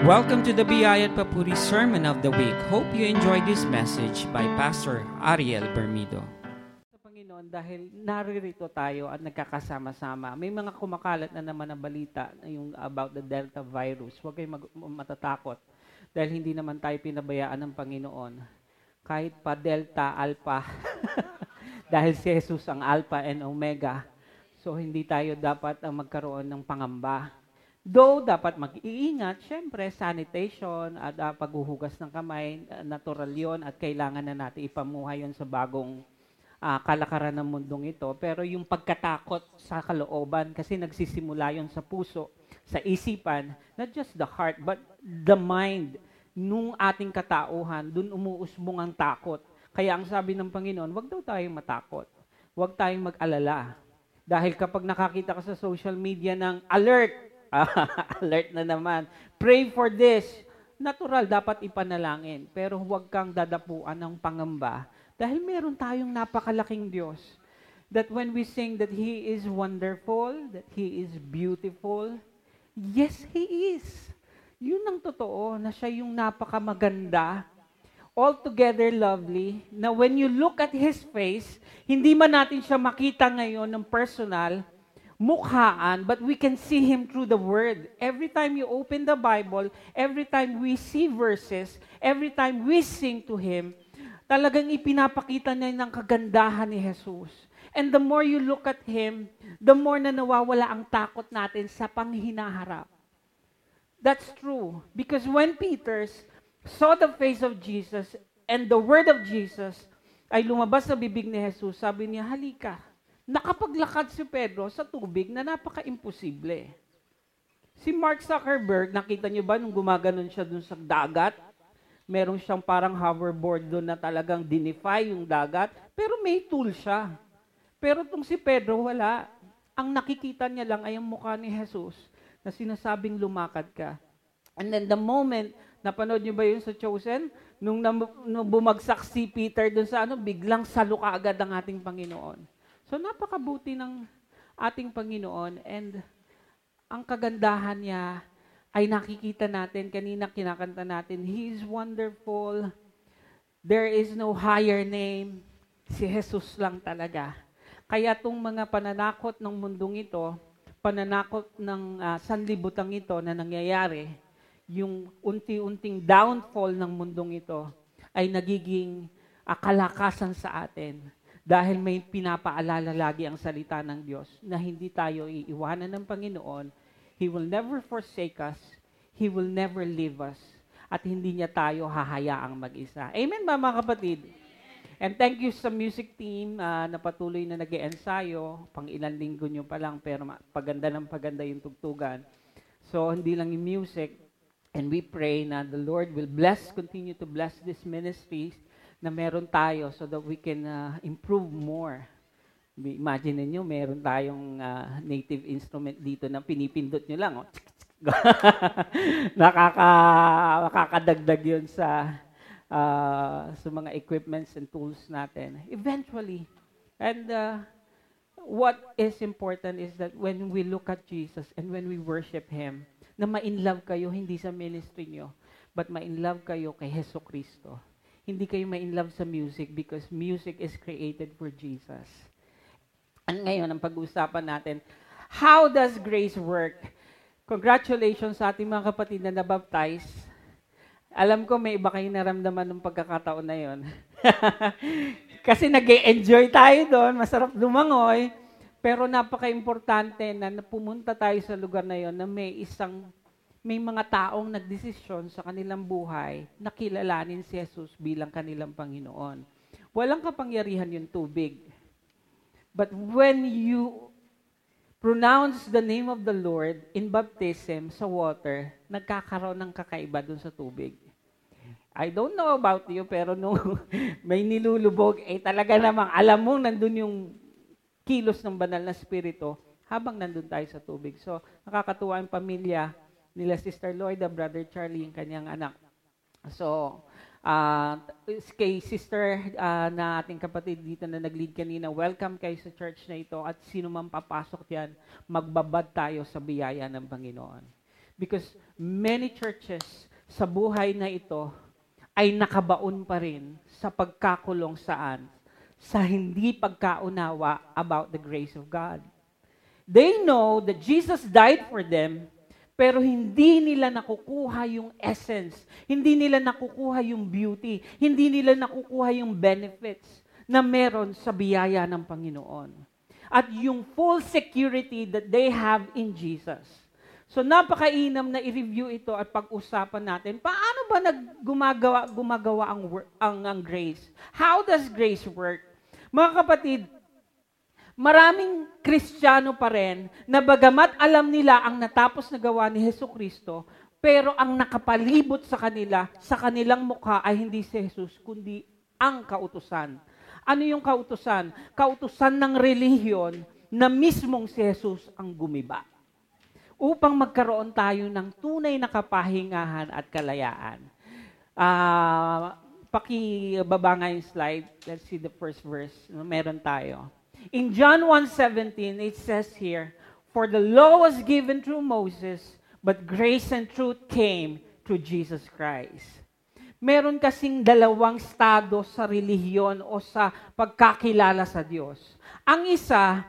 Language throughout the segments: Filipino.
Welcome to the Biyayat Papuri Sermon of the Week. Hope you enjoyed this message by Pastor Ariel Bermido. Sa Panginoon, dahil naririto tayo at nagkakasama-sama, may mga kumakalat na naman na balita yung about the Delta virus. Huwag kayong mag- matatakot dahil hindi naman tayo pinabayaan ng Panginoon. Kahit pa Delta, Alpha, dahil si Jesus ang Alpha and Omega. So, hindi tayo dapat ang magkaroon ng pangamba. Though, dapat mag-iingat, syempre, sanitation at ah, paghuhugas ng kamay, ah, natural yon at kailangan na natin ipamuhay yon sa bagong ah, kalakaran ng mundong ito. Pero yung pagkatakot sa kalooban, kasi nagsisimula yon sa puso, sa isipan, not just the heart, but the mind, nung ating katauhan, dun umuusbong ang takot. Kaya ang sabi ng Panginoon, wag daw tayong matakot. Huwag tayong mag-alala. Dahil kapag nakakita ka sa social media ng alert, alert na naman, pray for this, natural, dapat ipanalangin. Pero huwag kang dadapuan ng pangamba dahil meron tayong napakalaking Diyos. That when we sing that He is wonderful, that He is beautiful, yes, He is. Yun ang totoo, na siya yung napakamaganda, altogether lovely, na when you look at His face, hindi man natin siya makita ngayon ng personal, mukhaan, but we can see Him through the Word. Every time you open the Bible, every time we see verses, every time we sing to Him, talagang ipinapakita niya ng kagandahan ni Jesus. And the more you look at Him, the more na nawawala ang takot natin sa panghinaharap. That's true. Because when Peter saw the face of Jesus and the word of Jesus ay lumabas sa bibig ni Jesus, sabi niya, halika. Nakapaglakad si Pedro sa tubig na napaka-imposible. Si Mark Zuckerberg, nakita niyo ba nung gumaganon siya dun sa dagat? Meron siyang parang hoverboard doon na talagang dinify yung dagat, pero may tool siya. Pero tong si Pedro, wala. Ang nakikita niya lang ay ang mukha ni Jesus na sinasabing lumakad ka. And then the moment, napanood niyo ba yun sa Chosen? Nung, nung bumagsak si Peter dun sa ano, biglang saluka agad ang ating Panginoon. So napakabuti ng ating Panginoon and ang kagandahan niya ay nakikita natin, kanina kinakanta natin, He is wonderful, there is no higher name, si Jesus lang talaga. Kaya itong mga pananakot ng mundong ito, pananakot ng uh, sanlibutan ito na nangyayari, yung unti-unting downfall ng mundong ito ay nagiging uh, kalakasan sa atin dahil may pinapaalala lagi ang salita ng Diyos na hindi tayo iiwanan ng Panginoon. He will never forsake us. He will never leave us. At hindi niya tayo hahayaang mag-isa. Amen ba mga kapatid? And thank you sa music team uh, na patuloy na nag ensayo Pang ilang linggo nyo pa lang, pero paganda ng paganda yung tugtugan. So, hindi lang yung music, And we pray na the Lord will bless, continue to bless this ministry na meron tayo so that we can uh, improve more. Imagine niyo meron tayong uh, native instrument dito na pinipindot nyo lang. Oh. Nakaka, nakakadagdag yun sa, uh, sa mga equipments and tools natin. Eventually, and uh, what is important is that when we look at Jesus and when we worship Him, na ma-inlove kayo hindi sa ministry nyo, but ma-inlove kayo kay Heso Kristo. Hindi kayo ma-inlove sa music because music is created for Jesus. And ngayon, ang pag-uusapan natin, how does grace work? Congratulations sa ating mga kapatid na nabaptize. Alam ko may iba kayong naramdaman ng pagkakataon na yon. Kasi nag enjoy tayo doon, masarap lumangoy. Pero napaka-importante na pumunta tayo sa lugar na yon na may isang may mga taong nagdesisyon sa kanilang buhay na kilalanin si Jesus bilang kanilang Panginoon. Walang kapangyarihan yung tubig. But when you pronounce the name of the Lord in baptism sa water, nagkakaroon ng kakaiba dun sa tubig. I don't know about you, pero nung may nilulubog, eh talaga namang alam mo nandun yung kilos ng banal na spirito habang nandun tayo sa tubig. So, nakakatuwa ang pamilya nila Sister Lloyda, Brother Charlie, yung kanyang anak. So, uh, kay Sister uh, na ating kapatid dito na nag-lead kanina, welcome kayo sa church na ito at sino man papasok yan, magbabad tayo sa biyaya ng Panginoon. Because many churches sa buhay na ito ay nakabaon pa rin sa pagkakulong saan? Sa hindi pagkaunawa about the grace of God. They know that Jesus died for them, pero hindi nila nakukuha yung essence, hindi nila nakukuha yung beauty, hindi nila nakukuha yung benefits na meron sa biyaya ng Panginoon. At yung full security that they have in Jesus. So napakainam na i-review ito at pag-usapan natin. Paano ba naggumagawa gumagawa ang, ang ang grace? How does grace work? Mga kapatid, maraming Kristiyano pa rin na bagamat alam nila ang natapos na gawa ni Heso Kristo, pero ang nakapalibot sa kanila, sa kanilang mukha ay hindi si Jesus, kundi ang kautusan. Ano yung kautusan? Kautusan ng relihiyon na mismong si Jesus ang gumiba upang magkaroon tayo ng tunay na kapahingahan at kalayaan. Uh, pakibaba nga yung slide. Let's see the first verse. Meron tayo. In John 1.17, it says here, For the law was given through Moses, but grace and truth came through Jesus Christ. Meron kasing dalawang estado sa relihiyon o sa pagkakilala sa Diyos. Ang isa,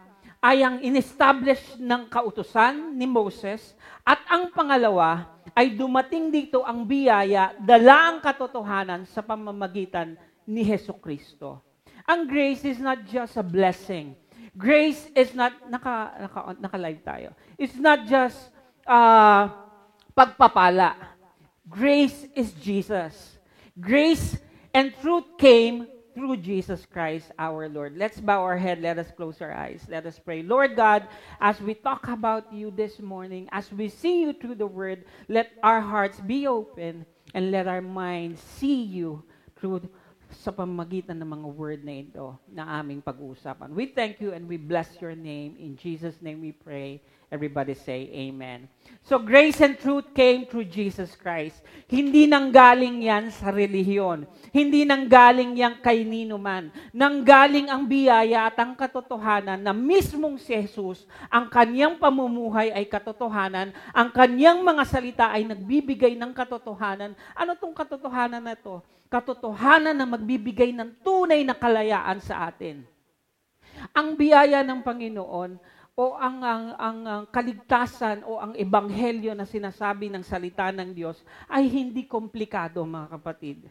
ay ang inestablish ng kautusan ni Moses at ang pangalawa ay dumating dito ang biyaya, dala ang katotohanan sa pamamagitan ni Heso Kristo. Ang grace is not just a blessing. Grace is not, naka, naka, naka-live tayo. It's not just uh, pagpapala. Grace is Jesus. Grace and truth came through Jesus Christ our Lord. Let's bow our head. Let us close our eyes. Let us pray. Lord God, as we talk about you this morning, as we see you through the word, let our hearts be open and let our minds see you through sa pamagitan ng mga word na ito na aming pag-uusapan. We thank you and we bless your name. In Jesus' name we pray. Everybody say amen. So grace and truth came through Jesus Christ. Hindi nang galing yan sa relihiyon. Hindi nang galing yan kay nino man. Nanggaling ang biyaya at ang katotohanan na mismong si Jesus, ang kanyang pamumuhay ay katotohanan, ang kanyang mga salita ay nagbibigay ng katotohanan. Ano tong katotohanan na to? Katotohanan na magbibigay ng tunay na kalayaan sa atin. Ang biyaya ng Panginoon o ang, ang, ang, ang kaligtasan o ang ebanghelyo na sinasabi ng salita ng Diyos ay hindi komplikado mga kapatid.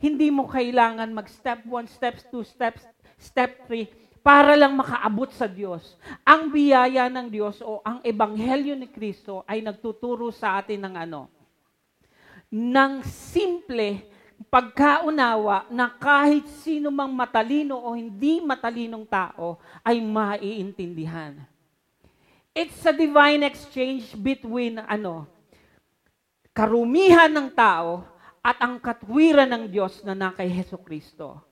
Hindi mo kailangan mag step 1, steps 2, steps, step 3 para lang makaabot sa Diyos. Ang biyaya ng Diyos o ang ebanghelyo ni Kristo ay nagtuturo sa atin ng ano? Ng simple pagkaunawa na kahit sino mang matalino o hindi matalinong tao ay maiintindihan. It's a divine exchange between ano, karumihan ng tao at ang katwiran ng Diyos na nakay Heso Kristo.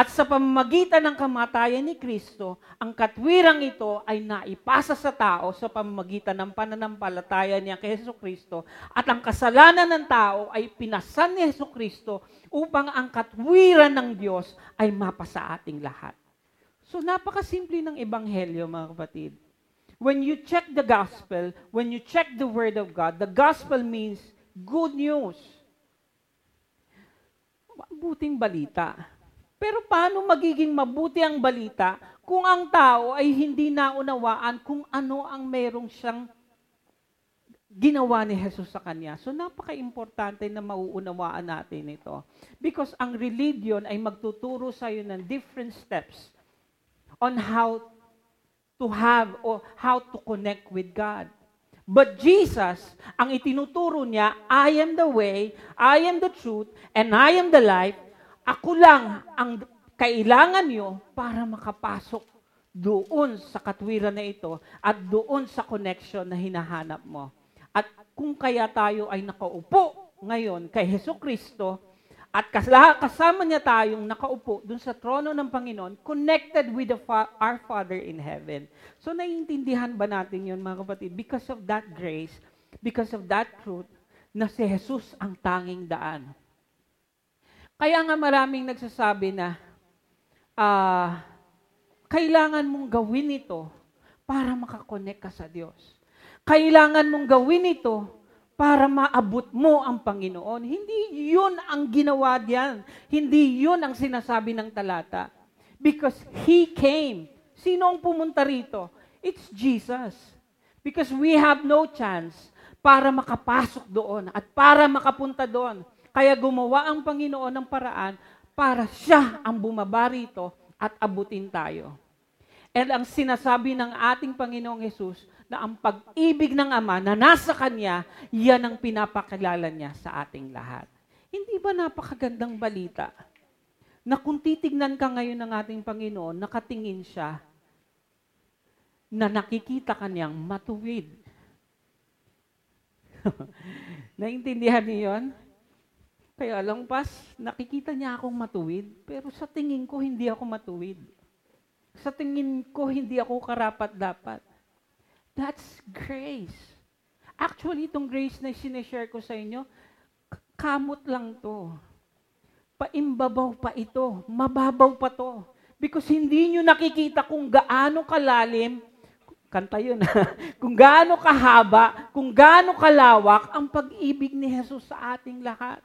At sa pamamagitan ng kamatayan ni Kristo, ang katwirang ito ay naipasa sa tao sa pamamagitan ng pananampalataya niya kay Heso Kristo at ang kasalanan ng tao ay pinasan ni Heso Kristo upang ang katwiran ng Diyos ay mapasa ating lahat. So napakasimple ng ebanghelyo mga kapatid when you check the gospel, when you check the word of God, the gospel means good news. Mabuting balita. Pero paano magiging mabuti ang balita kung ang tao ay hindi naunawaan kung ano ang merong siyang ginawa ni Jesus sa kanya. So napaka-importante na mauunawaan natin ito. Because ang religion ay magtuturo sa iyo ng different steps on how to have or how to connect with God. But Jesus, ang itinuturo niya, I am the way, I am the truth, and I am the life. Ako lang ang kailangan nyo para makapasok doon sa katwiran na ito at doon sa connection na hinahanap mo. At kung kaya tayo ay nakaupo ngayon kay Heso Kristo, at kasama niya tayong nakaupo dun sa trono ng Panginoon, connected with the fa- our Father in heaven. So naiintindihan ba natin yun mga kapatid? Because of that grace, because of that truth, na si Jesus ang tanging daan. Kaya nga maraming nagsasabi na, uh, kailangan mong gawin ito para makakonect ka sa Diyos. Kailangan mong gawin ito para maabot mo ang Panginoon. Hindi yun ang ginawa diyan. Hindi yun ang sinasabi ng talata. Because He came. Sino ang pumunta rito? It's Jesus. Because we have no chance para makapasok doon at para makapunta doon. Kaya gumawa ang Panginoon ng paraan para siya ang bumaba rito at abutin tayo. And ang sinasabi ng ating Panginoong Yesus, na ang pag-ibig ng Ama na nasa Kanya, yan ang pinapakilala niya sa ating lahat. Hindi ba napakagandang balita? Na kung titignan ka ngayon ng ating Panginoon, nakatingin siya, na nakikita kanyang matuwid. Naintindihan niyo yun? Kaya lang, pas, nakikita niya akong matuwid, pero sa tingin ko, hindi ako matuwid. Sa tingin ko, hindi ako karapat-dapat. That's grace. Actually, itong grace na sinishare ko sa inyo, kamot lang to. Paimbabaw pa ito. Mababaw pa to. Because hindi nyo nakikita kung gaano kalalim, kanta yun, kung gaano kahaba, kung gaano kalawak ang pag-ibig ni Jesus sa ating lahat.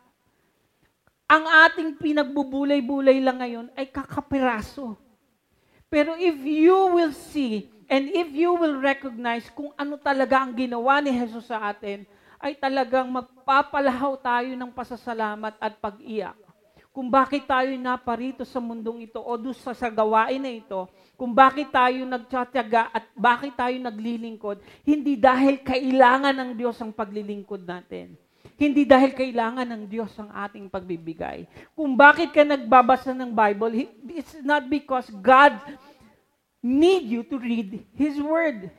Ang ating pinagbubulay-bulay lang ngayon ay kakapiraso. Pero if you will see And if you will recognize kung ano talaga ang ginawa ni Jesus sa atin, ay talagang magpapalahaw tayo ng pasasalamat at pag-iyak. Kung bakit tayo naparito sa mundong ito o doon sa, sa gawain na ito, kung bakit tayo nagtsatyaga at bakit tayo naglilingkod, hindi dahil kailangan ng Diyos ang paglilingkod natin. Hindi dahil kailangan ng Diyos ang ating pagbibigay. Kung bakit ka nagbabasa ng Bible, it's not because God need you to read His Word.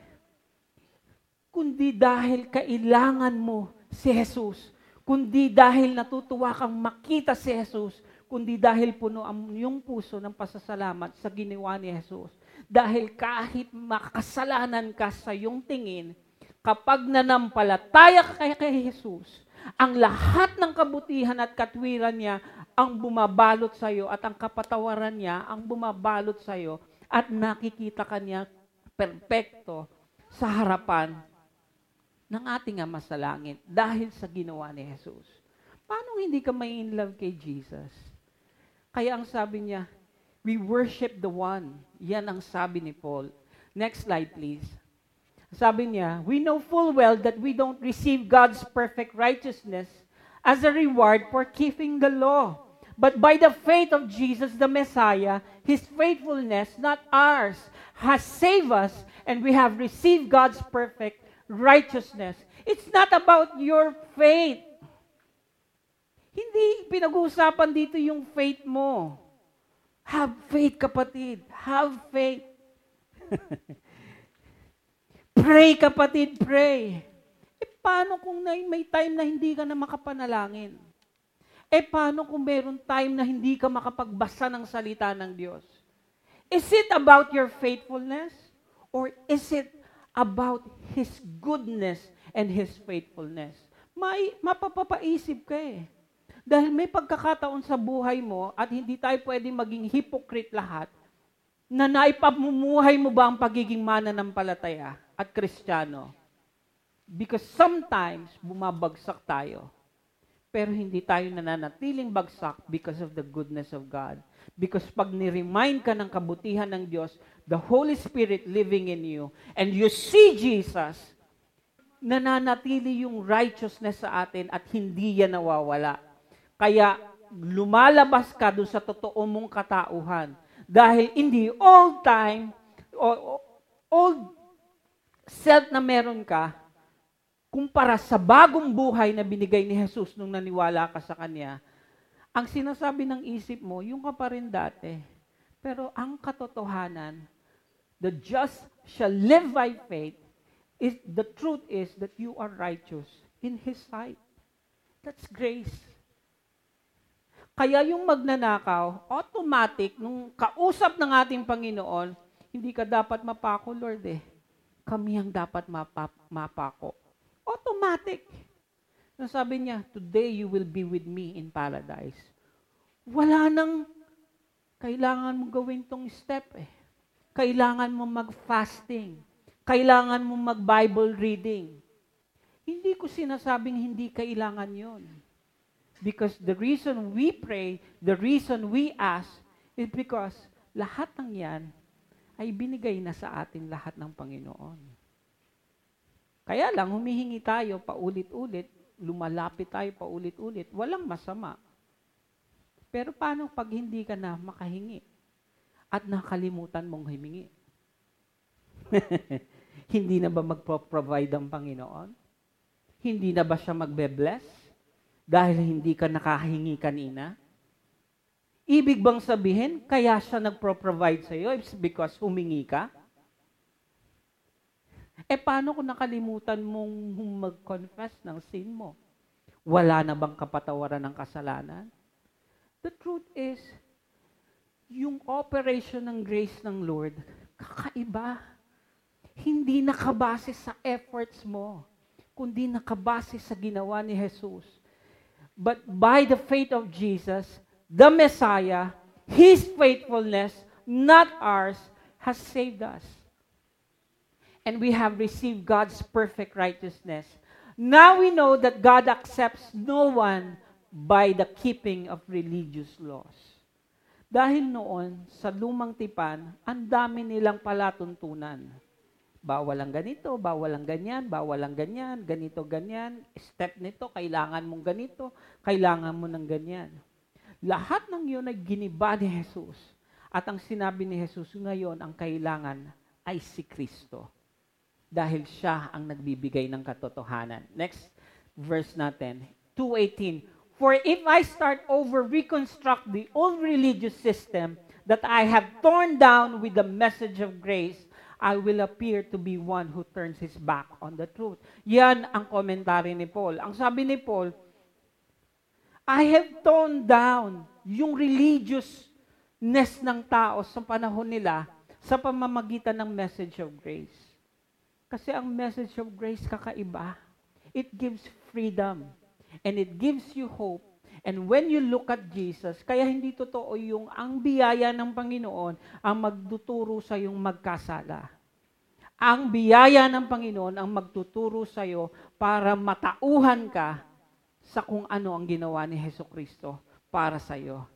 Kundi dahil kailangan mo si Jesus. Kundi dahil natutuwa kang makita si Jesus. Kundi dahil puno ang iyong puso ng pasasalamat sa ginawa ni Jesus. Dahil kahit makasalanan ka sa iyong tingin, kapag nanampalataya ka kay Jesus, ang lahat ng kabutihan at katwiran niya ang bumabalot sa iyo at ang kapatawaran niya ang bumabalot sa iyo at nakikita kanya perpekto sa harapan ng ating Ama sa langit dahil sa ginawa ni Jesus. Paano hindi ka may in love kay Jesus? Kaya ang sabi niya, we worship the one. Yan ang sabi ni Paul. Next slide, please. Sabi niya, we know full well that we don't receive God's perfect righteousness as a reward for keeping the law but by the faith of Jesus the Messiah, His faithfulness, not ours, has saved us, and we have received God's perfect righteousness. It's not about your faith. Hindi pinag-uusapan dito yung faith mo. Have faith, kapatid. Have faith. pray, kapatid, pray. E paano kung may time na hindi ka na makapanalangin? Eh paano kung meron time na hindi ka makapagbasa ng salita ng Diyos? Is it about your faithfulness? Or is it about His goodness and His faithfulness? May, mapapapaisip ka eh. Dahil may pagkakataon sa buhay mo at hindi tayo pwedeng maging hypocrite lahat, na naipamumuhay mo ba ang pagiging mananampalataya at kristyano? Because sometimes bumabagsak tayo pero hindi tayo nananatiling bagsak because of the goodness of God. Because pag ni-remind ka ng kabutihan ng Diyos, the Holy Spirit living in you, and you see Jesus, nananatili yung righteousness sa atin at hindi yan nawawala. Kaya lumalabas ka doon sa totoo mong katauhan. Dahil hindi all time, old self na meron ka, kumpara sa bagong buhay na binigay ni Jesus nung naniwala ka sa Kanya, ang sinasabi ng isip mo, yung ka pa rin dati. Pero ang katotohanan, the just shall live by faith, is the truth is that you are righteous in His sight. That's grace. Kaya yung magnanakaw, automatic, nung kausap ng ating Panginoon, hindi ka dapat mapako, Lord eh. Kami ang dapat mapa, mapako. Automatic. Na sabi niya, today you will be with me in paradise. Wala nang kailangan mo gawin tong step eh. Kailangan mo mag-fasting. Kailangan mo mag-Bible reading. Hindi ko sinasabing hindi kailangan yon. Because the reason we pray, the reason we ask, is because lahat ng yan ay binigay na sa atin lahat ng Panginoon. Kaya lang, humihingi tayo paulit-ulit, lumalapit tayo paulit-ulit, walang masama. Pero paano pag hindi ka na makahingi at nakalimutan mong himingi? hindi na ba magpo-provide ang Panginoon? Hindi na ba siya magbe-bless? Dahil hindi ka nakahingi kanina? Ibig bang sabihin, kaya siya nagpro-provide sa iyo? It's because humingi ka? Eh, paano kung nakalimutan mong mag-confess ng sin mo? Wala na bang kapatawaran ng kasalanan? The truth is, yung operation ng grace ng Lord, kakaiba. Hindi nakabase sa efforts mo, kundi nakabase sa ginawa ni Jesus. But by the faith of Jesus, the Messiah, His faithfulness, not ours, has saved us and we have received God's perfect righteousness. Now we know that God accepts no one by the keeping of religious laws. Dahil noon, sa lumang tipan, ang dami nilang palatuntunan. Bawal ang ganito, bawal ang ganyan, bawal ang ganyan, ganito, ganyan, step nito, kailangan mong ganito, kailangan mo ng ganyan. Lahat ng yun ay giniba ni Jesus. At ang sinabi ni Jesus ngayon, ang kailangan ay si Kristo dahil siya ang nagbibigay ng katotohanan. Next verse natin, 2.18. For if I start over reconstruct the old religious system that I have torn down with the message of grace, I will appear to be one who turns his back on the truth. Yan ang komentary ni Paul. Ang sabi ni Paul, I have torn down yung religiousness ng tao sa panahon nila sa pamamagitan ng message of grace. Kasi ang message of grace kakaiba. It gives freedom. And it gives you hope. And when you look at Jesus, kaya hindi totoo yung ang biyaya ng Panginoon ang magtuturo sa yung magkasala. Ang biyaya ng Panginoon ang magtuturo sa iyo para matauhan ka sa kung ano ang ginawa ni Heso Kristo para sa iyo.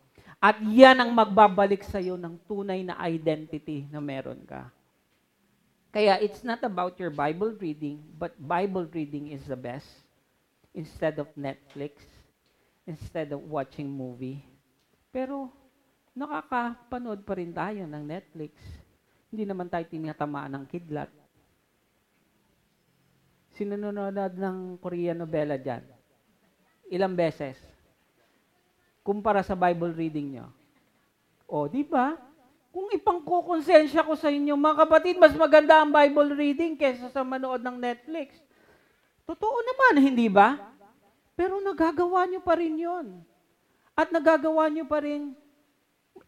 At yan ang magbabalik sa iyo ng tunay na identity na meron ka. Kaya it's not about your Bible reading, but Bible reading is the best. Instead of Netflix, instead of watching movie. Pero nakakapanood pa rin tayo ng Netflix. Hindi naman tayo tinatamaan ng kidlat. Sinunood ng Korean novela dyan. Ilang beses? Kumpara sa Bible reading nyo. O, di ba? Kung ipangkukonsensya ko sa inyo, mga kapatid, mas maganda ang Bible reading kaysa sa manood ng Netflix. Totoo naman, hindi ba? Pero nagagawa nyo pa rin yon. At nagagawa nyo pa rin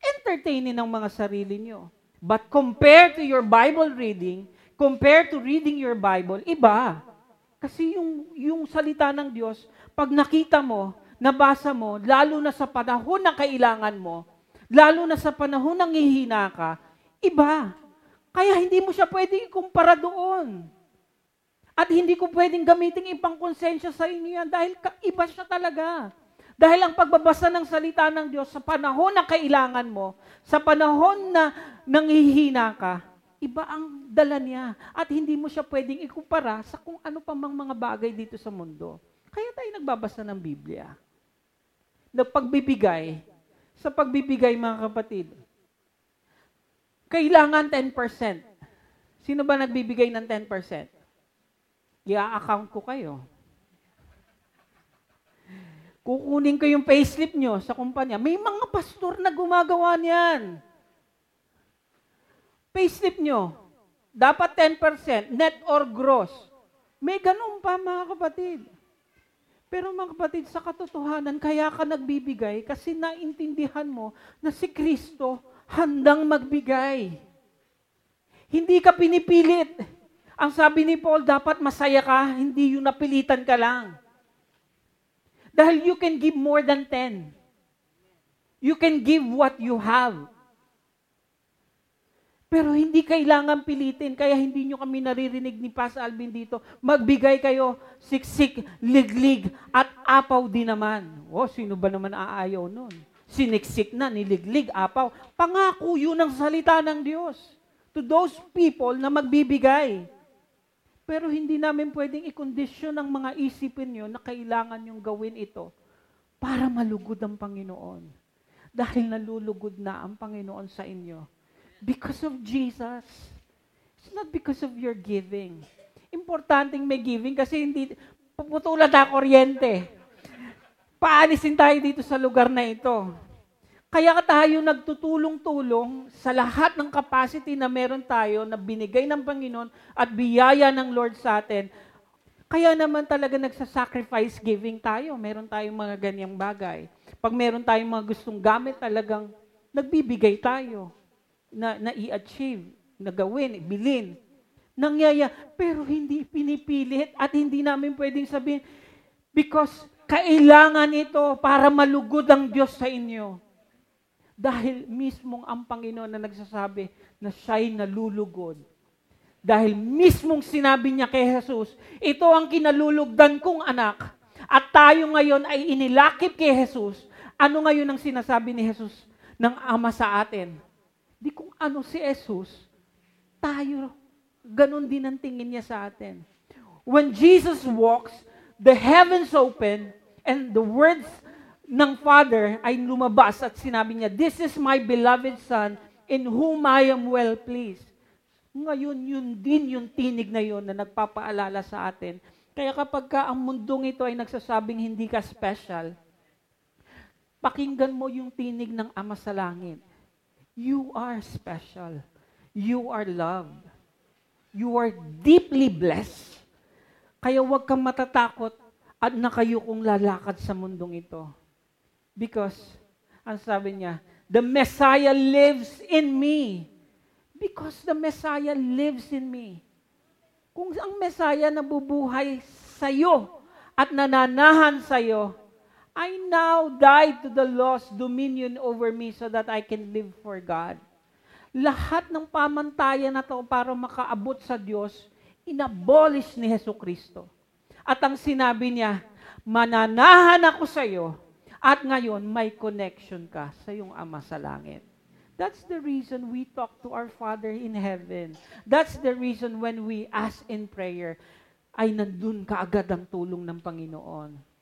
entertainin ang mga sarili nyo. But compared to your Bible reading, compared to reading your Bible, iba. Kasi yung, yung salita ng Diyos, pag nakita mo, nabasa mo, lalo na sa panahon na kailangan mo, lalo na sa panahon ng hihina ka, iba. Kaya hindi mo siya pwedeng ikumpara doon. At hindi ko pwedeng gamitin ipang konsensya sa inyo yan dahil iba siya talaga. Dahil ang pagbabasa ng salita ng Diyos sa panahon na kailangan mo, sa panahon na nanghihina ka, iba ang dala niya. At hindi mo siya pwedeng ikumpara sa kung ano pa mang mga bagay dito sa mundo. Kaya tayo nagbabasa ng Biblia. Nagpagbibigay sa pagbibigay, mga kapatid. Kailangan 10%. Sino ba nagbibigay ng 10%? I-account ko kayo. Kukunin ko yung payslip nyo sa kumpanya. May mga pastor na gumagawa niyan. Payslip nyo, dapat 10%, net or gross. May ganun pa mga kapatid. Pero mga kapatid, sa katotohanan, kaya ka nagbibigay kasi naintindihan mo na si Kristo handang magbigay. Hindi ka pinipilit. Ang sabi ni Paul, dapat masaya ka, hindi yung napilitan ka lang. Dahil you can give more than 10. You can give what you have. Pero hindi kailangan pilitin, kaya hindi nyo kami naririnig ni Pastor Alvin dito. Magbigay kayo, siksik, liglig, at apaw din naman. O, sino ba naman aayaw nun? Siniksik na, niliglig, apaw. Pangako yun ang salita ng Diyos. To those people na magbibigay. Pero hindi namin pwedeng i-condition ang mga isipin nyo na kailangan yung gawin ito para malugod ang Panginoon. Dahil nalulugod na ang Panginoon sa inyo Because of Jesus. It's not because of your giving. Importanteng may giving kasi hindi, puputulan na kuryente. Paalisin tayo dito sa lugar na ito. Kaya tayo nagtutulong-tulong sa lahat ng capacity na meron tayo na binigay ng Panginoon at biyaya ng Lord sa atin. Kaya naman talaga nagsa-sacrifice giving tayo. Meron tayong mga ganyang bagay. Pag meron tayong mga gustong gamit, talagang nagbibigay tayo na, na i-achieve, na gawin, bilin. Nangyaya, pero hindi pinipilit at hindi namin pwedeng sabihin, because kailangan ito para malugod ang Diyos sa inyo. Dahil mismong ang Panginoon na nagsasabi na siya'y nalulugod. Dahil mismong sinabi niya kay Jesus, ito ang kinalulugdan kong anak. At tayo ngayon ay inilakip kay Jesus. Ano ngayon ang sinasabi ni Jesus ng Ama sa atin? Di kung ano si Jesus, tayo, ganun din ang tingin niya sa atin. When Jesus walks, the heavens open, and the words ng Father ay lumabas at sinabi niya, This is my beloved Son, in whom I am well pleased. Ngayon, yun din yung tinig na yun na nagpapaalala sa atin. Kaya kapag ka ang mundong ito ay nagsasabing hindi ka special, pakinggan mo yung tinig ng Ama sa Langit You are special. You are loved. You are deeply blessed. Kaya huwag kang matatakot at nakayo kung lalakad sa mundong ito. Because, ang sabi niya, the Messiah lives in me. Because the Messiah lives in me. Kung ang Messiah nabubuhay sa iyo at nananahan sa iyo, I now die to the lost dominion over me so that I can live for God. Lahat ng pamantayan na to para makaabot sa Diyos, inabolish ni Heso Kristo. At ang sinabi niya, mananahan ako sa iyo at ngayon may connection ka sa iyong Ama sa langit. That's the reason we talk to our Father in heaven. That's the reason when we ask in prayer, ay nandun kaagad ang tulong ng Panginoon.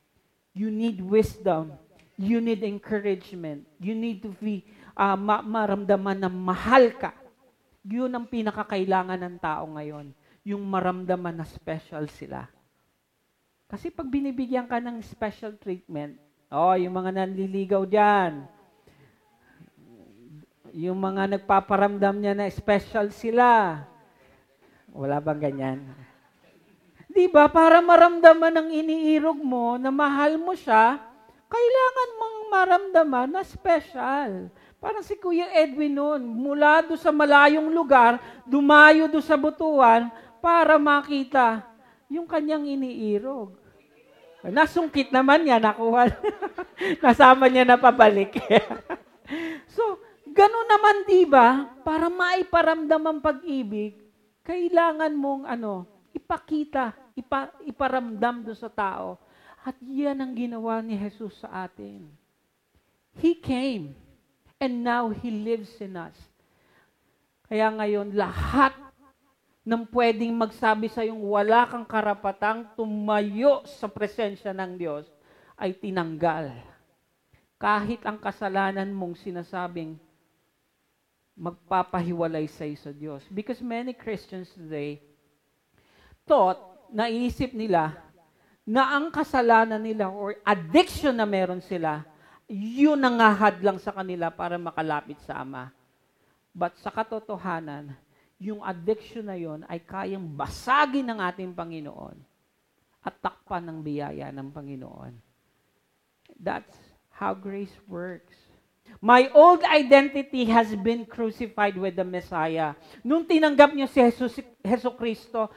You need wisdom. You need encouragement. You need to be uh, ma- maramdaman na mahal ka. Yun ang pinakakailangan ng tao ngayon. Yung maramdaman na special sila. Kasi pag binibigyan ka ng special treatment, oh, yung mga nanliligaw dyan, yung mga nagpaparamdam niya na special sila, wala bang ganyan? Di ba? Para maramdaman ng iniirog mo na mahal mo siya, kailangan mong maramdaman na special. Parang si Kuya Edwin noon, mula do sa malayong lugar, dumayo do sa butuan para makita yung kanyang iniirog. Nasungkit naman niya, nakuha. Nasama niya na pabalik. so, gano'n naman 'di ba? Para maiparamdam ang pag-ibig, kailangan mong ano, ipakita ipa, iparamdam do sa tao. At yan ang ginawa ni Jesus sa atin. He came and now He lives in us. Kaya ngayon, lahat ng pwedeng magsabi sa yung wala kang karapatang tumayo sa presensya ng Diyos ay tinanggal. Kahit ang kasalanan mong sinasabing magpapahiwalay sa sa Diyos. Because many Christians today thought naisip nila na ang kasalanan nila or addiction na meron sila, yun ang lang sa kanila para makalapit sa Ama. But sa katotohanan, yung addiction na yon ay kayang basagin ng ating Panginoon at takpan ng biyaya ng Panginoon. That's how grace works. My old identity has been crucified with the Messiah. Nung tinanggap niyo si Jesus, Heso Kristo,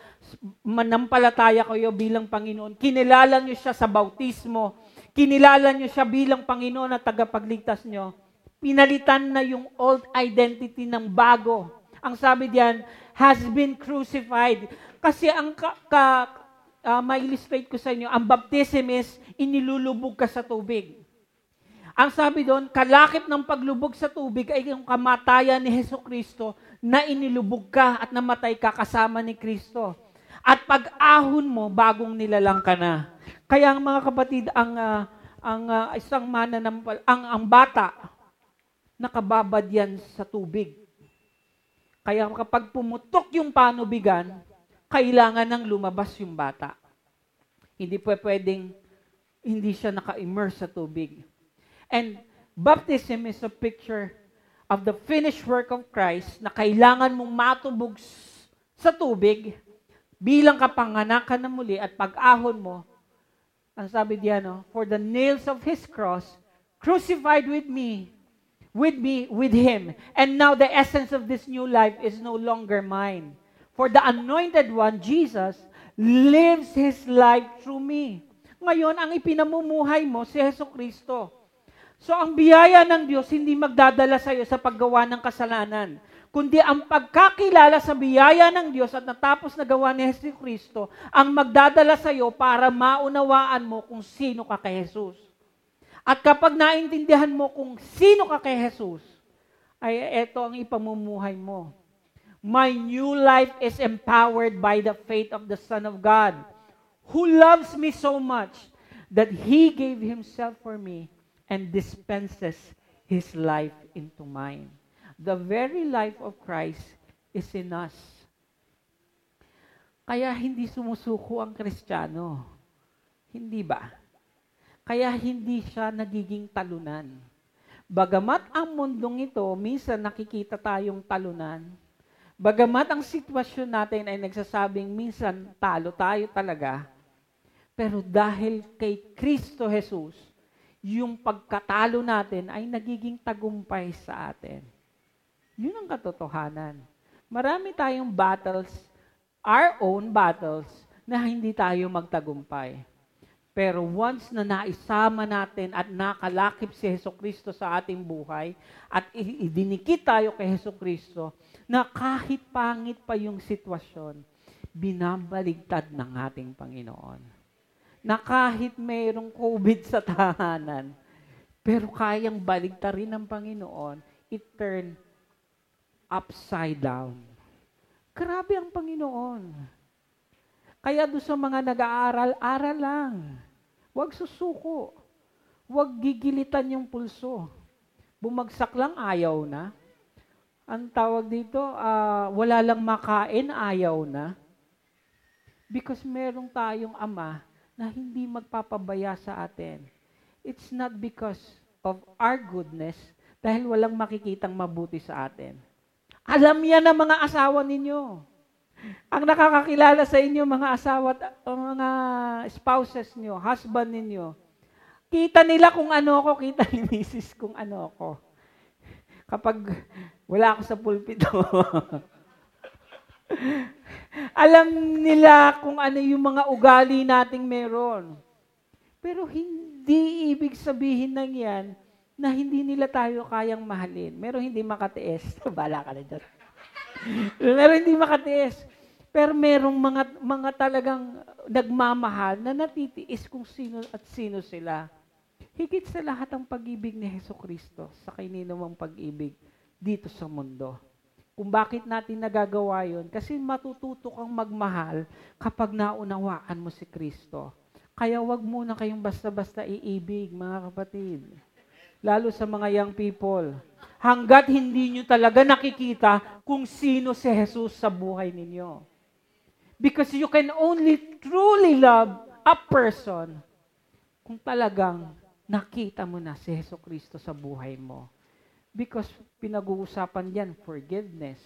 manampalataya kayo bilang Panginoon, kinilala niyo siya sa bautismo, kinilala niyo siya bilang Panginoon at tagapagligtas niyo, pinalitan na yung old identity ng bago. Ang sabi diyan, has been crucified. Kasi ang ka, ka uh, ma-illustrate ko sa inyo, ang baptism is inilulubog ka sa tubig. Ang sabi doon, kalakip ng paglubog sa tubig ay yung kamatayan ni Heso Kristo na inilubog ka at namatay ka kasama ni Kristo. At pag-ahon mo, bagong nilalang ka na. Kaya ang mga kapatid, ang uh, ang uh, isang mananampal, ang ang bata nakababad yan sa tubig. Kaya kapag pumutok yung panubigan, kailangan nang lumabas yung bata. Hindi po pwedeng hindi siya naka-immerse sa tubig. And baptism is a picture of the finished work of Christ na kailangan mong matubog sa tubig bilang kapanganakan na muli at pag-ahon mo, ang sabi diyan, no, for the nails of His cross, crucified with me, with me, with Him. And now the essence of this new life is no longer mine. For the anointed one, Jesus, lives His life through me. Ngayon, ang ipinamumuhay mo, si Heso Kristo. So ang biyaya ng Diyos hindi magdadala sa iyo sa paggawa ng kasalanan, kundi ang pagkakilala sa biyaya ng Diyos at natapos na gawa ni Jesus Kristo ang magdadala sa iyo para maunawaan mo kung sino ka kay Jesus. At kapag naintindihan mo kung sino ka kay Jesus, ay ito ang ipamumuhay mo. My new life is empowered by the faith of the Son of God, who loves me so much that He gave Himself for me and dispenses His life into mine. The very life of Christ is in us. Kaya hindi sumusuko ang Kristiyano. Hindi ba? Kaya hindi siya nagiging talunan. Bagamat ang mundong ito, minsan nakikita tayong talunan. Bagamat ang sitwasyon natin ay nagsasabing minsan talo tayo talaga. Pero dahil kay Kristo Jesus, yung pagkatalo natin ay nagiging tagumpay sa atin. Yun ang katotohanan. Marami tayong battles, our own battles, na hindi tayo magtagumpay. Pero once na naisama natin at nakalakip si Heso Kristo sa ating buhay at idinikit tayo kay Heso Kristo, na kahit pangit pa yung sitwasyon, binabaligtad ng ating Panginoon na kahit mayroong COVID sa tahanan, pero kayang baligtarin ng Panginoon, it turn upside down. Grabe ang Panginoon. Kaya doon sa mga nag-aaral, aral lang. Huwag susuko. Huwag gigilitan yung pulso. Bumagsak lang, ayaw na. Ang tawag dito, uh, wala lang makain, ayaw na. Because merong tayong ama na hindi magpapabaya sa atin. It's not because of our goodness, dahil walang makikitang mabuti sa atin. Alam yan ng mga asawa ninyo. Ang nakakakilala sa inyo, mga asawa at mga spouses niyo, husband ninyo, kita nila kung ano ako, kita ni misis kung ano ako. Kapag wala ako sa pulpito. Alam nila kung ano yung mga ugali nating meron. Pero hindi ibig sabihin ng yan na hindi nila tayo kayang mahalin. Meron hindi makatiis. Bala ka na dyan. meron hindi makatiis. Pero merong mga, mga talagang nagmamahal na natitiis kung sino at sino sila. Higit sa lahat ang pag-ibig ni Heso Kristo sa kanino mang pag-ibig dito sa mundo. Kung bakit natin nagagawa yon Kasi matututo kang magmahal kapag naunawaan mo si Kristo. Kaya wag muna kayong basta-basta iibig, mga kapatid. Lalo sa mga young people. Hanggat hindi nyo talaga nakikita kung sino si Jesus sa buhay ninyo. Because you can only truly love a person kung talagang nakita mo na si Heso Kristo sa buhay mo. Because pinag-uusapan yan, forgiveness.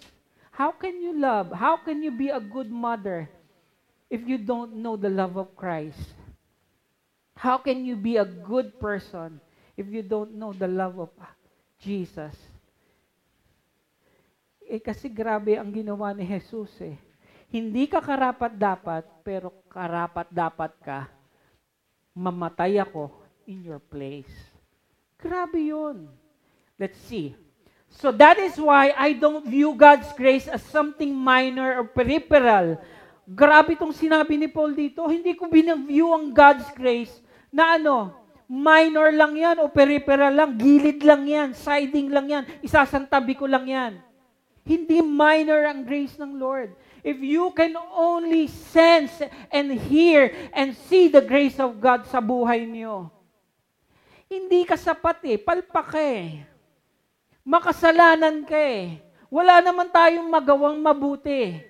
How can you love? How can you be a good mother if you don't know the love of Christ? How can you be a good person if you don't know the love of Jesus? Eh kasi grabe ang ginawa ni Jesus eh. Hindi ka karapat dapat, pero karapat dapat ka, mamatay ako in your place. Grabe yun. Let's see. So that is why I don't view God's grace as something minor or peripheral. Grabe itong sinabi ni Paul dito. Hindi ko binaview ang God's grace na ano, minor lang yan o peripheral lang, gilid lang yan, siding lang yan, isasantabi ko lang yan. Hindi minor ang grace ng Lord. If you can only sense and hear and see the grace of God sa buhay niyo, hindi ka sapat eh, palpak eh. Makasalanan ka eh. Wala naman tayong magawang mabuti.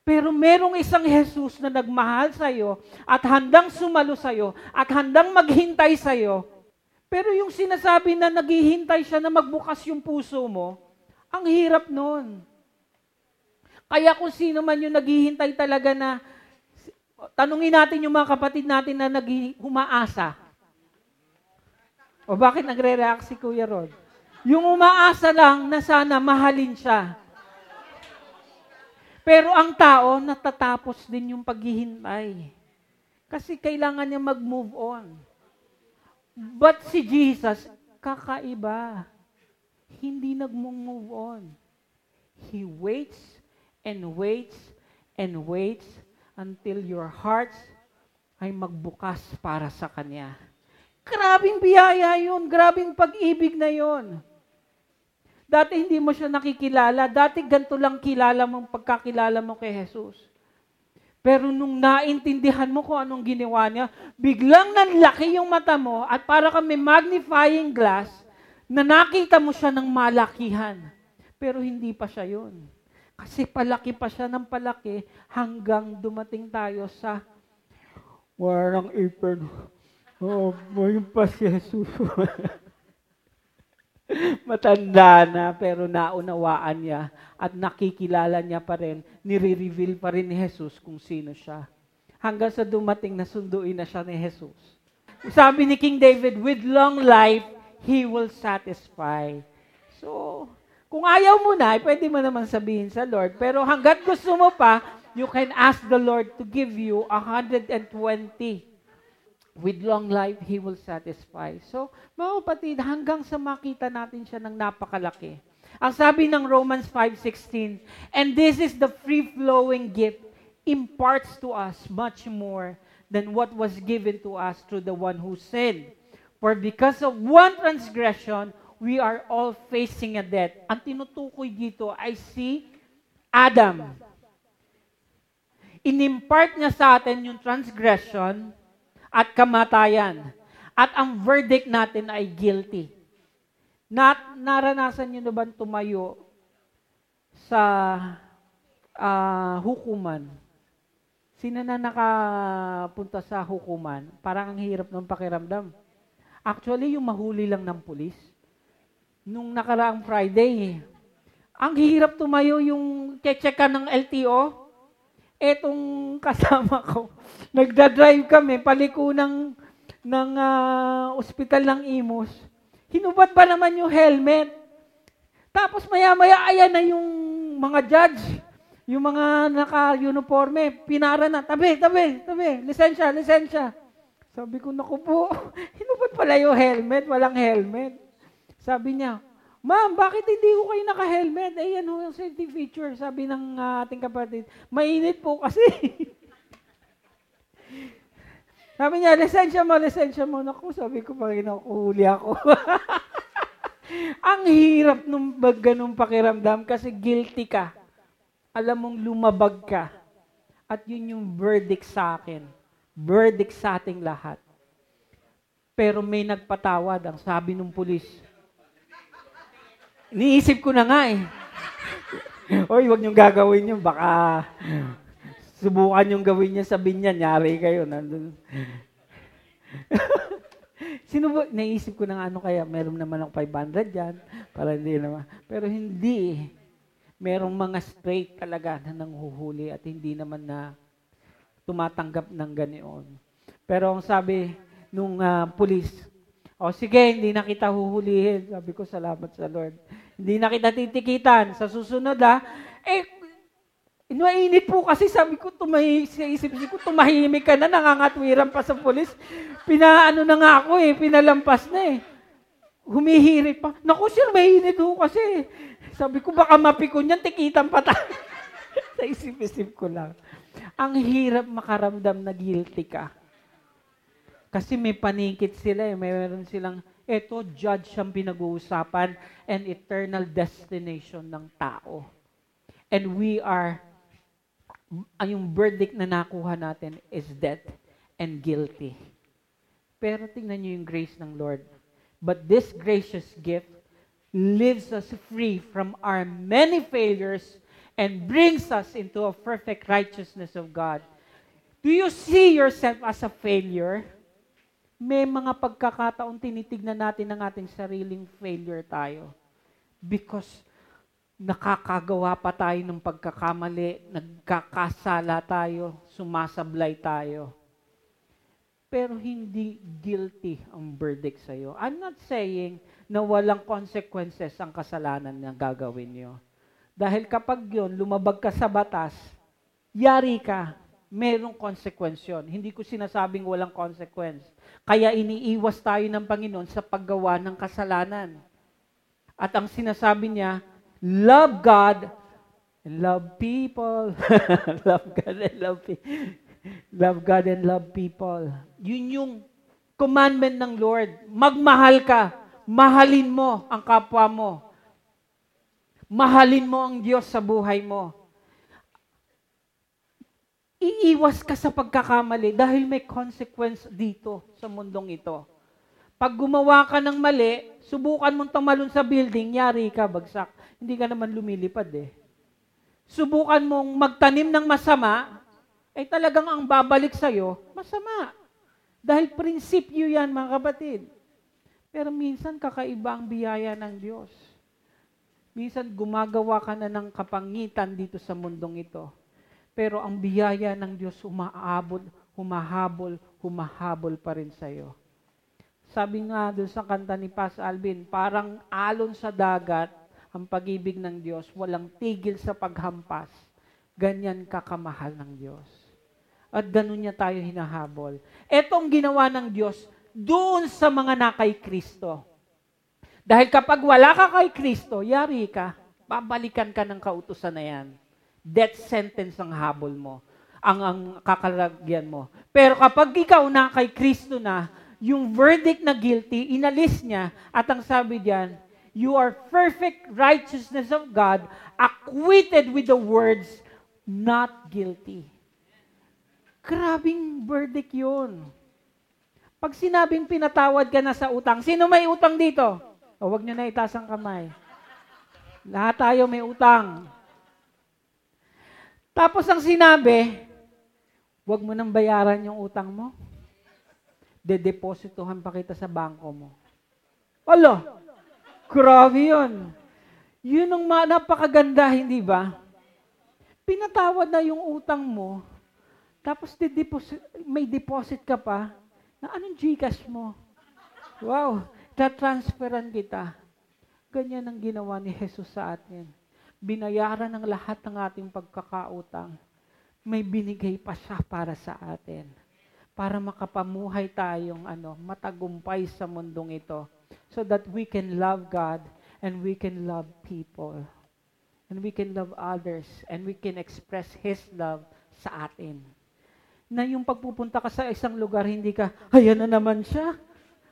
Pero merong isang Jesus na nagmahal sa iyo at handang sumalo sa iyo at handang maghintay sa iyo. Pero yung sinasabi na naghihintay siya na magbukas yung puso mo, ang hirap nun. Kaya kung sino man yung naghihintay talaga na, tanungin natin yung mga kapatid natin na nag humaasa. O bakit nagre-react si Kuya Rod? Yung umaasa lang na sana mahalin siya. Pero ang tao, natatapos din yung paghihintay. Kasi kailangan niya mag-move on. But si Jesus, kakaiba. Hindi nag-move on. He waits and waits and waits until your hearts ay magbukas para sa Kanya. Grabing biyaya yun. Grabing pag-ibig na yun. Dati hindi mo siya nakikilala. Dati ganito lang kilala mong pagkakilala mo kay Jesus. Pero nung naintindihan mo kung anong ginawa niya, biglang nanlaki yung mata mo at para kami magnifying glass na nakita mo siya ng malakihan. Pero hindi pa siya yun. Kasi palaki pa siya ng palaki hanggang dumating tayo sa warang apron. Oh, yung pa si Jesus. Matanda na, pero naunawaan niya at nakikilala niya pa rin, nire-reveal pa rin ni Jesus kung sino siya. Hanggang sa dumating na sunduin na siya ni Jesus. Sabi ni King David, with long life, He will satisfy. So, kung ayaw mo na, pwede mo naman sabihin sa Lord. Pero hanggat gusto mo pa, you can ask the Lord to give you 120 With long life, He will satisfy. So, mga kapatid, hanggang sa makita natin siya ng napakalaki. Ang sabi ng Romans 5.16, And this is the free-flowing gift imparts to us much more than what was given to us through the one who sinned. For because of one transgression, we are all facing a death. Ang tinutukoy dito ay si Adam. Inimpart niya sa atin yung transgression, at kamatayan. At ang verdict natin ay guilty. Nat, naranasan nyo na ba tumayo sa uh, hukuman? Sino na nakapunta sa hukuman? Parang ang hirap ng pakiramdam. Actually, yung mahuli lang ng pulis. Nung nakaraang Friday, ang hirap tumayo yung check-checkan ng LTO etong kasama ko, nagda-drive kami paliko ng, ng uh, ospital ng Imus. Hinubad ba naman yung helmet? Tapos maya-maya, ayan na yung mga judge, yung mga naka-uniforme, pinara na, tabi, tabi, tabi, lisensya, lisensya. Sabi ko, naku po, hinubad pala yung helmet, walang helmet. Sabi niya, Ma'am, bakit hindi ko kayo naka-helmet? Eh, yan ho yung safety feature, sabi ng uh, ating kapatid. Mainit po kasi. sabi niya, lisensya mo, lisensya mo. Naku, sabi ko, Panginoon, kuhuli ako. Ang hirap nung ganung pakiramdam kasi guilty ka. Alam mong lumabag ka. At yun yung verdict sa akin. Verdict sa ating lahat. Pero may nagpatawad, ang sabi ng pulis, Niisip ko na nga eh. Oy, wag niyong gagawin yun. Baka subukan niyong gawin niya sa binyan. Nyari kayo. Nandun. Sino ba? Naisip ko na nga ano kaya. Meron naman ako 500 dyan. Para hindi naman. Pero hindi eh. Merong mga straight talaga na nanghuhuli at hindi naman na tumatanggap ng ganoon. Pero ang sabi nung uh, police, o sige, hindi na kita huhulihin. Sabi ko, salamat sa Lord. Hindi na kita titikitan. Sa susunod ha, eh, Mainit po kasi sabi ko, tumahi, sa isip ko, tumahimik ka na, nangangatwiran pa sa polis. Pinaano na nga ako eh, pinalampas na eh. Humihirit pa. Naku, sir, mainit ho kasi. Sabi ko, baka mapikon yan, tikitan pa tayo. Sa isip-isip ko lang. Ang hirap makaramdam na guilty ka. Kasi may panikit sila eh. Mayroon silang, eto, judge ang pinag-uusapan and eternal destination ng tao. And we are, ang yung verdict na nakuha natin is death and guilty. Pero tingnan niyo yung grace ng Lord. But this gracious gift lives us free from our many failures and brings us into a perfect righteousness of God. Do you see yourself as a failure? May mga pagkakataon tinitignan natin ang ating sariling failure tayo. Because nakakagawa pa tayo ng pagkakamali, nagkakasala tayo, sumasablay tayo. Pero hindi guilty ang verdict sa iyo. I'm not saying na walang consequences ang kasalanan na gagawin niyo. Dahil kapag yun, lumabag ka sa batas, yari ka, merong consequence yun. Hindi ko sinasabing walang consequence. Kaya iniiwas tayo ng Panginoon sa paggawa ng kasalanan. At ang sinasabi niya, love God and love people. love God and love people. Love God and love people. Yun yung commandment ng Lord. Magmahal ka. Mahalin mo ang kapwa mo. Mahalin mo ang Diyos sa buhay mo. Iiwas ka sa pagkakamali dahil may consequence dito sa mundong ito. Pag gumawa ka ng mali, subukan mong tumalon sa building, yari ka, bagsak. Hindi ka naman lumilipad eh. Subukan mong magtanim ng masama, ay talagang ang babalik sa'yo, masama. Dahil prinsipyo yan, mga kapatid. Pero minsan kakaiba ang biyaya ng Diyos. Minsan gumagawa ka na ng kapangitan dito sa mundong ito. Pero ang biyaya ng Diyos umaabot, humahabol, humahabol pa rin sa iyo. Sabi nga doon sa kanta ni Pas Alvin, parang alon sa dagat ang pag-ibig ng Diyos, walang tigil sa paghampas. Ganyan kakamahal ng Diyos. At ganun niya tayo hinahabol. Etong ginawa ng Diyos doon sa mga nakay Kristo. Dahil kapag wala ka kay Kristo, yari ka, babalikan ka ng kautusan na yan. Death sentence ang habol mo, ang, ang kakalagyan mo. Pero kapag ikaw na kay Kristo na, yung verdict na guilty, inalis niya, at ang sabi diyan, you are perfect righteousness of God, acquitted with the words, not guilty. Grabing verdict yun. Pag sinabing pinatawad ka na sa utang, sino may utang dito? O wag nyo na itaas ang kamay. Lahat tayo may utang. Tapos ang sinabi, wag mo nang bayaran yung utang mo. Dedepositohan pa kita sa bangko mo. Alo, grabe yun. Yun ang napakaganda, hindi ba? Pinatawad na yung utang mo, tapos deposit, may deposit ka pa, na anong Gcash mo? Wow, tatransferan kita. Ganyan ang ginawa ni Jesus sa atin binayaran ng lahat ng ating pagkakautang, may binigay pa siya para sa atin. Para makapamuhay tayong ano, matagumpay sa mundong ito. So that we can love God and we can love people. And we can love others and we can express His love sa atin. Na yung pagpupunta ka sa isang lugar, hindi ka, ayan na naman siya.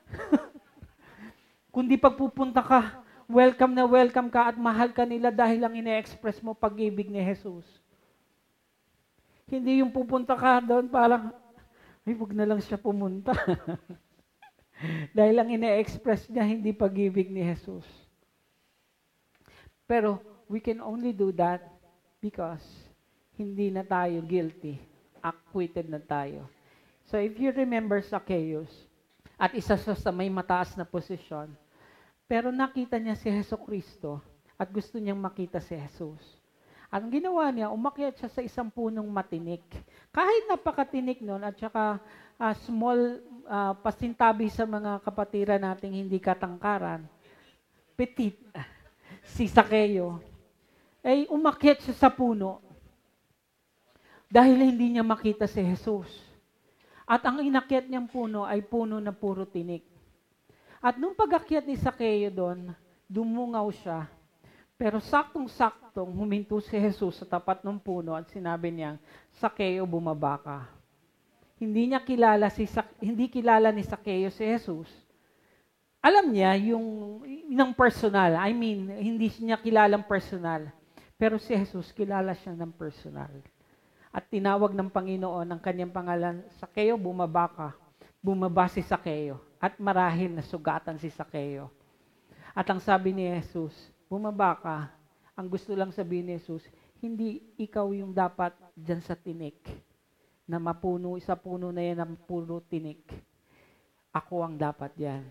Kundi pagpupunta ka, welcome na welcome ka at mahal ka nila dahil lang ine-express mo pag-ibig ni Jesus. Hindi yung pupunta ka doon parang, ay, wag na lang siya pumunta. dahil lang ine-express niya hindi pag-ibig ni Jesus. Pero we can only do that because hindi na tayo guilty. Acquitted na tayo. So if you remember Zacchaeus, at isa sa may mataas na posisyon, pero nakita niya si Heso Kristo at gusto niyang makita si Jesus. Ang ginawa niya, umakyat siya sa isang punong matinik. Kahit napakatinik noon at saka uh, small uh, pasintabi sa mga kapatira nating hindi katangkaran, petit, si Sakeo, ay umakyat siya sa puno dahil hindi niya makita si Jesus. At ang inakyat niyang puno ay puno na puro tinik. At nung pag-akyat ni Sakeo doon, dumungaw siya. Pero saktong-saktong huminto si Jesus sa tapat ng puno at sinabi niya, Sakeo, bumaba ka. Hindi niya kilala si hindi kilala ni Sakeo si Jesus. Alam niya yung ng personal. I mean, hindi niya kilalang personal. Pero si Jesus kilala siya ng personal. At tinawag ng Panginoon ang kanyang pangalan, Sakeo, bumaba ka. Bumaba si Sakeo. At marahil na sugatan si Sakeo. At ang sabi ni Jesus, bumaba ka. Ang gusto lang sabihin ni Jesus, hindi ikaw yung dapat dyan sa tinik na mapuno, sa puno na yan ang puro tinik. Ako ang dapat yan.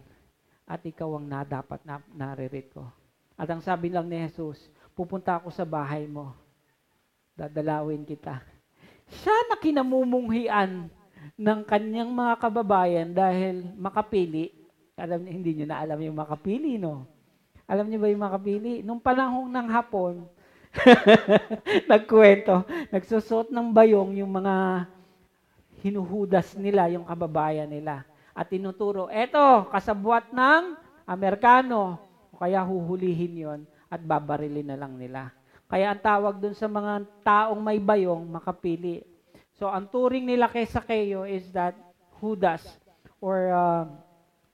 At ikaw ang nadapat na naririto. At ang sabi lang ni Jesus, pupunta ako sa bahay mo. Dadalawin kita. Siya na kinamumunghian ng kanyang mga kababayan dahil makapili. Alam niyo, hindi niyo na alam yung makapili, no? Alam niyo ba yung makapili? Nung panahon ng hapon, nagkwento, nagsusot ng bayong yung mga hinuhudas nila, yung kababayan nila. At tinuturo, eto, kasabwat ng Amerikano. Kaya huhulihin yon at babarilin na lang nila. Kaya ang tawag dun sa mga taong may bayong, makapili. So, ang turing nila kay Sakeo is that Judas or uh,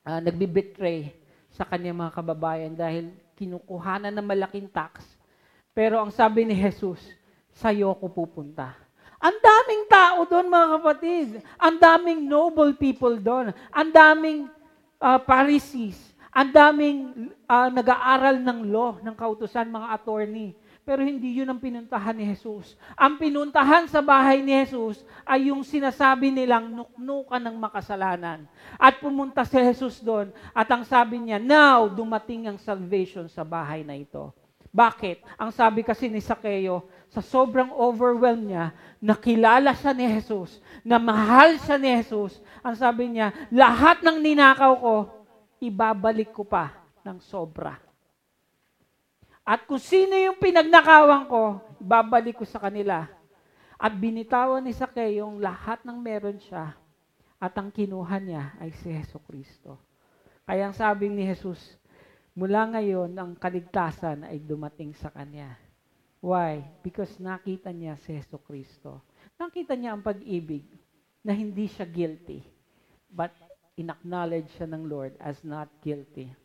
uh, nagbibetray sa kanyang mga kababayan dahil kinukuhanan ng malaking tax. Pero ang sabi ni Jesus, sa'yo ko pupunta. Ang daming tao doon, mga kapatid. Ang daming noble people doon. Ang daming uh, Pharisees. Ang daming uh, nag-aaral ng law, ng kautusan, mga attorney. Pero hindi yun ang pinuntahan ni Jesus. Ang pinuntahan sa bahay ni Jesus ay yung sinasabi nilang nuknukan ng makasalanan. At pumunta si Jesus doon at ang sabi niya, now dumating ang salvation sa bahay na ito. Bakit? Ang sabi kasi ni Sakeo, sa sobrang overwhelm niya, nakilala siya ni Jesus, na mahal siya ni Jesus. Ang sabi niya, lahat ng ninakaw ko, ibabalik ko pa ng sobra. At kung sino yung pinagnakawan ko, ibabalik ko sa kanila. At binitawan ni Sakeo yung lahat ng meron siya at ang kinuha niya ay si Heso Kristo. Kaya ang sabi ni Jesus, mula ngayon ang kaligtasan ay dumating sa kanya. Why? Because nakita niya si Yeso Kristo. Nakita niya ang pag-ibig na hindi siya guilty, but inacknowledge siya ng Lord as not guilty.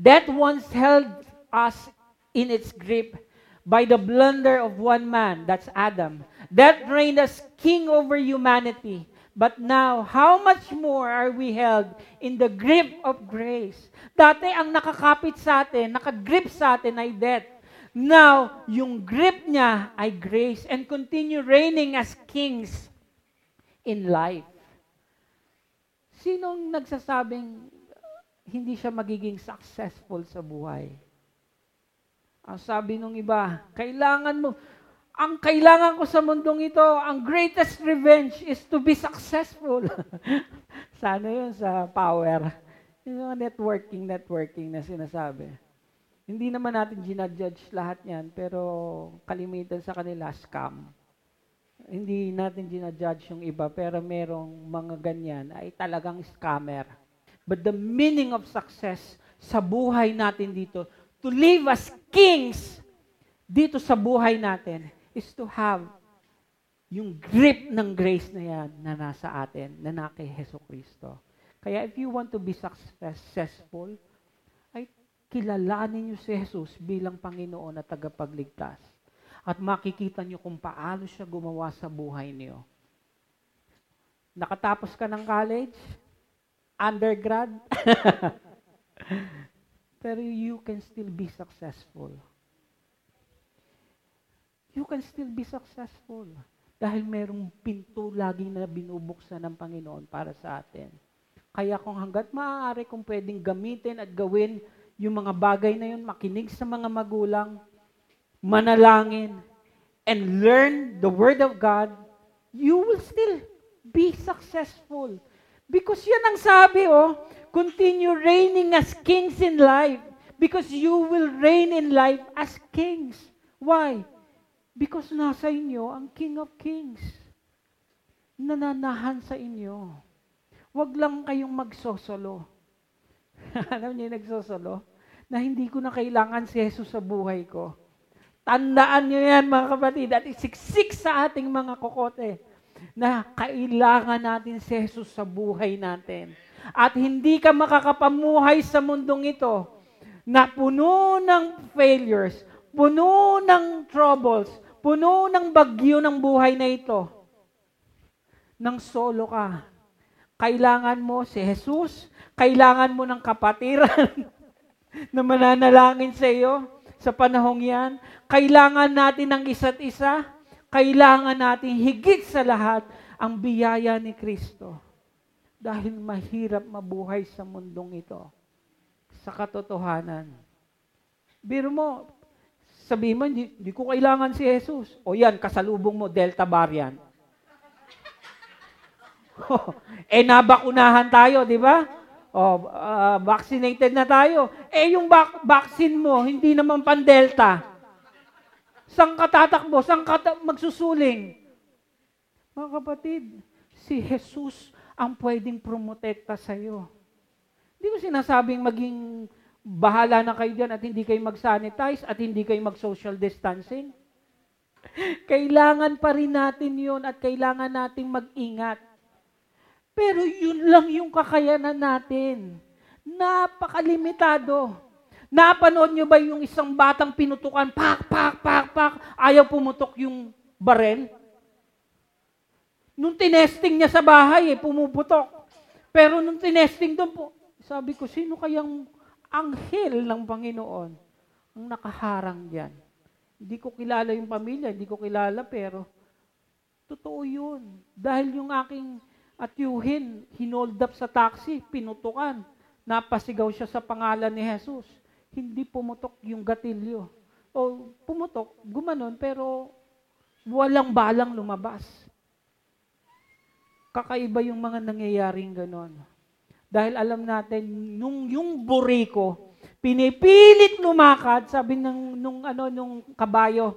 That once held us in its grip by the blunder of one man, that's Adam. That reigned as king over humanity. But now, how much more are we held in the grip of grace? Dati ang nakakapit sa atin, nakagrip sa atin ay death. Now, yung grip niya ay grace and continue reigning as kings in life. Sinong nagsasabing hindi siya magiging successful sa buhay? Ang sabi nung iba, kailangan mo, ang kailangan ko sa mundong ito, ang greatest revenge is to be successful. Sana yun sa power. Yung networking, networking na sinasabi. Hindi naman natin ginadjudge lahat yan, pero kalimitan sa kanila, scam. Hindi natin ginadjudge yung iba, pero merong mga ganyan ay talagang scammer. But the meaning of success sa buhay natin dito, to live as kings dito sa buhay natin, is to have yung grip ng grace na yan na nasa atin, na na kay Heso Kristo. Kaya if you want to be successful, kilalanin niyo si Jesus bilang Panginoon at tagapagligtas. At makikita niyo kung paano siya gumawa sa buhay niyo. Nakatapos ka ng college? Undergrad? Pero you can still be successful. You can still be successful. Dahil merong pinto laging na binubuksan ng Panginoon para sa atin. Kaya kung hanggat maaari kung pwedeng gamitin at gawin yung mga bagay na yun, makinig sa mga magulang, manalangin, and learn the Word of God, you will still be successful. Because yan ang sabi, oh, continue reigning as kings in life. Because you will reign in life as kings. Why? Because nasa inyo ang King of Kings. Nananahan sa inyo. Huwag lang kayong magsosolo Alam niyo nagsosolo? Na hindi ko na kailangan si Jesus sa buhay ko. Tandaan niyo yan mga kapatid at isiksik sa ating mga kokote na kailangan natin si Jesus sa buhay natin. At hindi ka makakapamuhay sa mundong ito na puno ng failures, puno ng troubles, puno ng bagyo ng buhay na ito. Nang solo ka. Kailangan mo si Jesus, kailangan mo ng kapatiran na mananalangin sa iyo sa panahong yan. Kailangan natin ng isa't isa. Kailangan natin higit sa lahat ang biyaya ni Kristo. Dahil mahirap mabuhay sa mundong ito. Sa katotohanan. Biro mo, sabihin mo, hindi, hindi ko kailangan si Jesus. O yan, kasalubong mo, Delta variant. eh, nabakunahan tayo, di ba? O, uh, vaccinated na tayo. Eh, yung vac- vaccine mo, hindi naman pan-delta. Saan ka tatakbo? Saan magsusuling? Mga kapatid, si Jesus ang pwedeng promotekta sa'yo. Hindi ko sinasabing maging bahala na kayo dyan at hindi kayo mag-sanitize at hindi kayo mag-social distancing. Kailangan pa rin natin yun at kailangan nating mag-ingat. Pero yun lang yung kakayanan natin. Napakalimitado. Napanood nyo ba yung isang batang pinutukan, pak, pak, pak, pak, ayaw pumutok yung barel? Nung tinesting niya sa bahay, eh, pumuputok. Pero nung tinesting doon po, sabi ko, sino kayang anghel ng Panginoon ang nakaharang diyan? Hindi ko kilala yung pamilya, hindi ko kilala, pero totoo yun. Dahil yung aking at yuhin, hinold up sa taxi, pinutukan. Napasigaw siya sa pangalan ni Jesus. Hindi pumutok yung gatilyo. O pumutok, gumanon, pero walang balang lumabas. Kakaiba yung mga nangyayaring ganon. Dahil alam natin, nung yung buriko, pinipilit lumakad, sabi ng nung ano nung kabayo,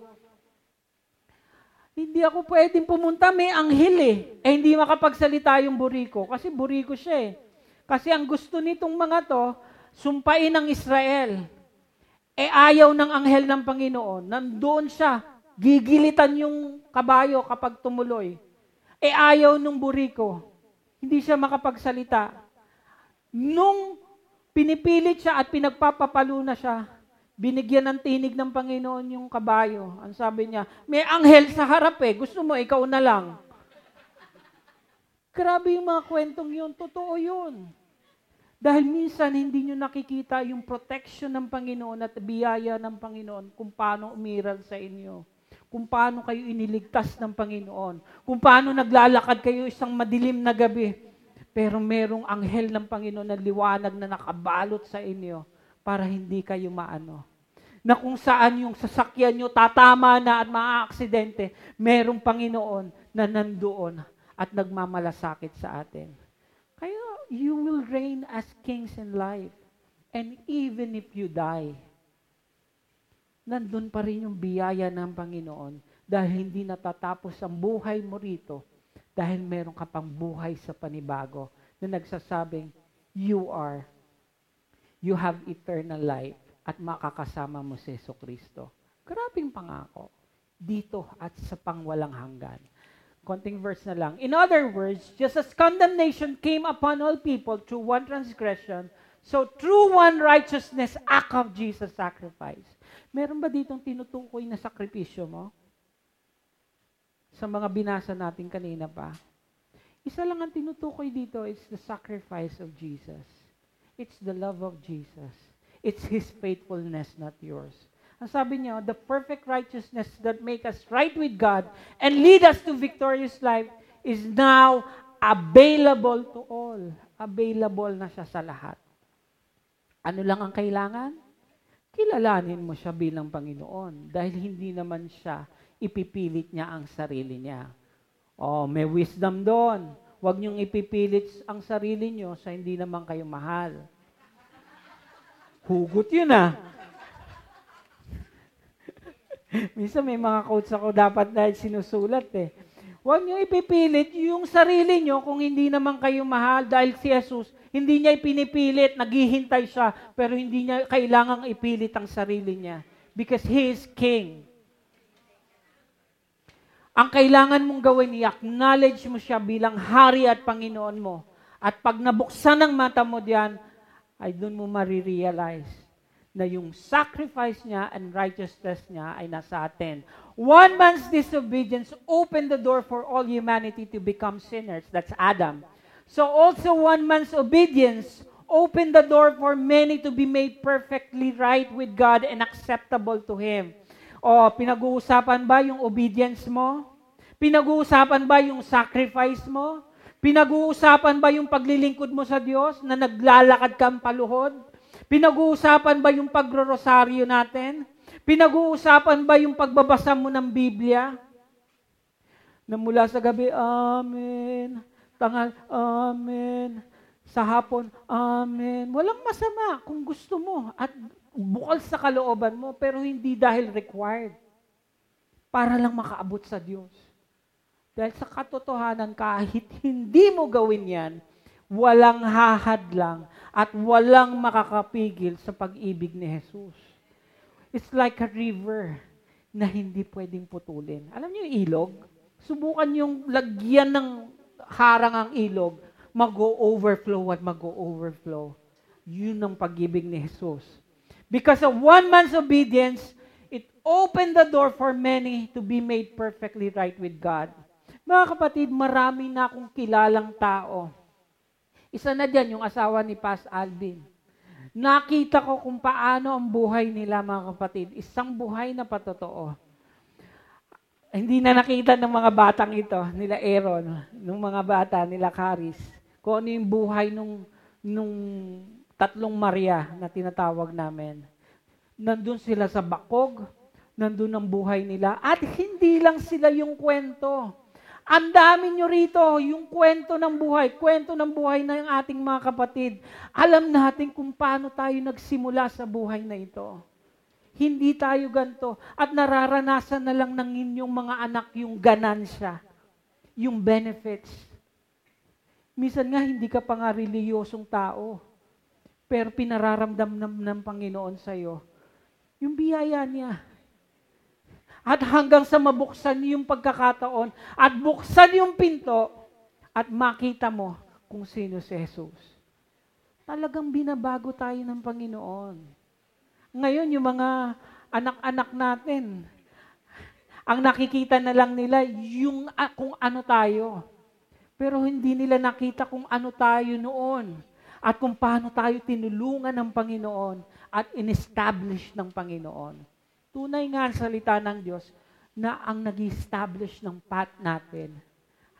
hindi ako pwedeng pumunta, may anghel eh. Eh hindi makapagsalita yung buriko kasi buriko siya eh. Kasi ang gusto nitong mga to, sumpain ng Israel. Eh ayaw ng anghel ng Panginoon. Nandoon siya, gigilitan yung kabayo kapag tumuloy. Eh ayaw ng buriko. Hindi siya makapagsalita. Nung pinipilit siya at pinagpapapalo na siya, Binigyan ng tinig ng Panginoon yung kabayo. Ang sabi niya, may anghel sa harap eh. Gusto mo, ikaw na lang. Grabe yung mga kwentong yun. Totoo yun. Dahil minsan hindi nyo nakikita yung protection ng Panginoon at biyaya ng Panginoon kung paano umiral sa inyo. Kung paano kayo iniligtas ng Panginoon. Kung paano naglalakad kayo isang madilim na gabi. Pero merong anghel ng Panginoon na liwanag na nakabalot sa inyo para hindi kayo maano. Na kung saan yung sasakyan nyo tatama na at maaaksidente, merong Panginoon na nandoon at nagmamalasakit sa atin. Kaya you will reign as kings in life. And even if you die, nandun pa rin yung biyaya ng Panginoon dahil hindi natatapos ang buhay mo rito dahil meron ka pang buhay sa panibago na nagsasabing, you are you have eternal life at makakasama mo si Yeso Kristo. Grabing pangako. Dito at sa pangwalang hanggan. Konting verse na lang. In other words, just as condemnation came upon all people through one transgression, so through one righteousness act of Jesus sacrifice. Meron ba ditong tinutukoy na sakripisyo mo? Sa mga binasa natin kanina pa. Isa lang ang tinutukoy dito, it's the sacrifice of Jesus. It's the love of Jesus. It's His faithfulness, not yours. Ang sabi niyo, the perfect righteousness that make us right with God and lead us to victorious life is now available to all. Available na siya sa lahat. Ano lang ang kailangan? Kilalanin mo siya bilang Panginoon dahil hindi naman siya ipipilit niya ang sarili niya. Oh, may wisdom doon. Huwag niyong ipipilit ang sarili niyo sa hindi naman kayo mahal. Hugot yun ah. Minsan may mga quotes ako dapat na sinusulat eh. Huwag niyo ipipilit yung sarili niyo kung hindi naman kayo mahal dahil si Jesus, hindi niya ipinipilit, naghihintay siya, pero hindi niya kailangang ipilit ang sarili niya. Because He is King. Ang kailangan mong gawin, i-acknowledge mo siya bilang hari at Panginoon mo. At pag nabuksan ang mata mo diyan, ay doon mo marirealize na yung sacrifice niya and righteousness niya ay nasa atin. One man's disobedience opened the door for all humanity to become sinners. That's Adam. So also one man's obedience opened the door for many to be made perfectly right with God and acceptable to Him. O, pinag-uusapan ba yung obedience mo? Pinag-uusapan ba yung sacrifice mo? Pinag-uusapan ba yung paglilingkod mo sa Diyos na naglalakad kang paluhod? Pinag-uusapan ba yung pagro-rosaryo natin? Pinag-uusapan ba yung pagbabasa mo ng Biblia? Na mula sa gabi, Amen. Tangal, Amen. Sa hapon, Amen. Walang masama kung gusto mo at bukal sa kalooban mo, pero hindi dahil required. Para lang makaabot sa Diyos. Dahil sa katotohanan, kahit hindi mo gawin yan, walang hahadlang at walang makakapigil sa pag-ibig ni Jesus. It's like a river na hindi pwedeng putulin. Alam niyo yung ilog? Subukan yung lagyan ng harang ang ilog, mag-overflow at mag-overflow. Yun ang pag-ibig ni Jesus. Because of one man's obedience, it opened the door for many to be made perfectly right with God. Mga kapatid, marami na akong kilalang tao. Isa na dyan, yung asawa ni Pas Alvin Nakita ko kung paano ang buhay nila, mga kapatid. Isang buhay na patotoo. Hindi na nakita ng mga batang ito, nila Aaron, ng mga bata, nila Caris, kung ano yung buhay nung, nung tatlong Maria na tinatawag namin. Nandun sila sa bakog, nandun ang buhay nila, at hindi lang sila yung kwento. Ang dami nyo rito, yung kwento ng buhay, kwento ng buhay ng ating mga kapatid. Alam natin kung paano tayo nagsimula sa buhay na ito. Hindi tayo ganto at nararanasan na lang ng inyong mga anak yung ganansya, yung benefits. Minsan nga hindi ka pa nga reliyosong tao, pero pinararamdam ng, ng Panginoon sa'yo yung biyaya niya at hanggang sa mabuksan yung pagkakataon at buksan yung pinto at makita mo kung sino si Jesus. Talagang binabago tayo ng Panginoon. Ngayon, yung mga anak-anak natin, ang nakikita na lang nila yung uh, kung ano tayo. Pero hindi nila nakita kung ano tayo noon at kung paano tayo tinulungan ng Panginoon at in-establish ng Panginoon. Tunay nga ang salita ng Diyos na ang nag establish ng path natin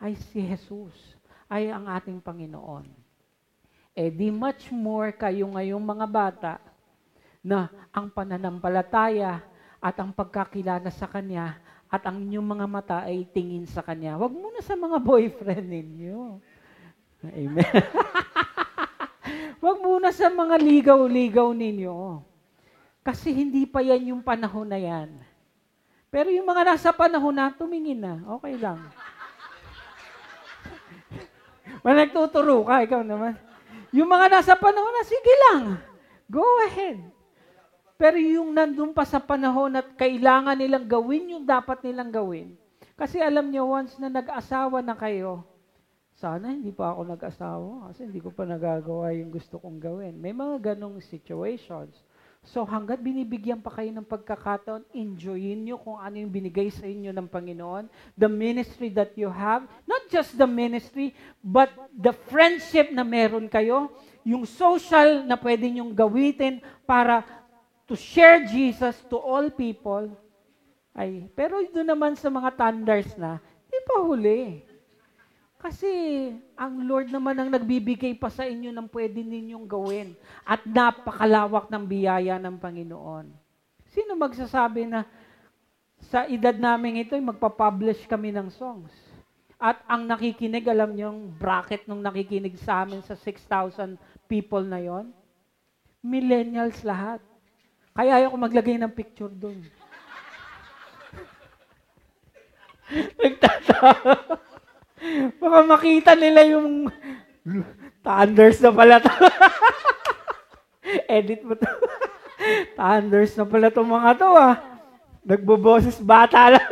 ay si Jesus, ay ang ating Panginoon. Eh di much more kayo ngayong mga bata na ang pananampalataya at ang pagkakilala sa Kanya at ang inyong mga mata ay tingin sa Kanya. Huwag muna sa mga boyfriend ninyo. Amen. Huwag muna sa mga ligaw-ligaw ninyo. Kasi hindi pa yan yung panahon na yan. Pero yung mga nasa panahon na, tumingin na. Okay lang. Well, nagtuturo ka, ikaw naman. Yung mga nasa panahon na, sige lang. Go ahead. Pero yung nandun pa sa panahon at kailangan nilang gawin yung dapat nilang gawin. Kasi alam niyo, once na nag-asawa na kayo, sana hindi pa ako nag-asawa kasi hindi ko pa nagagawa yung gusto kong gawin. May mga ganong situations. So hanggat binibigyan pa kayo ng pagkakataon, enjoyin nyo kung ano yung binigay sa inyo ng Panginoon, the ministry that you have, not just the ministry, but the friendship na meron kayo, yung social na pwede nyong gawitin para to share Jesus to all people. Ay, pero doon naman sa mga thunders na, di pa huli. Kasi ang Lord naman ang nagbibigay pa sa inyo ng pwede ninyong gawin at napakalawak ng biyaya ng Panginoon. Sino magsasabi na sa edad namin ito, magpapublish kami ng songs? At ang nakikinig, alam niyo yung bracket nung nakikinig sa amin sa 6,000 people na yon, Millennials lahat. Kaya ayaw ko maglagay ng picture doon. Nagtatawa. Baka makita nila yung thunders na pala to. Edit mo to. thunders na pala to mga to ah. Nagboboses bata lang.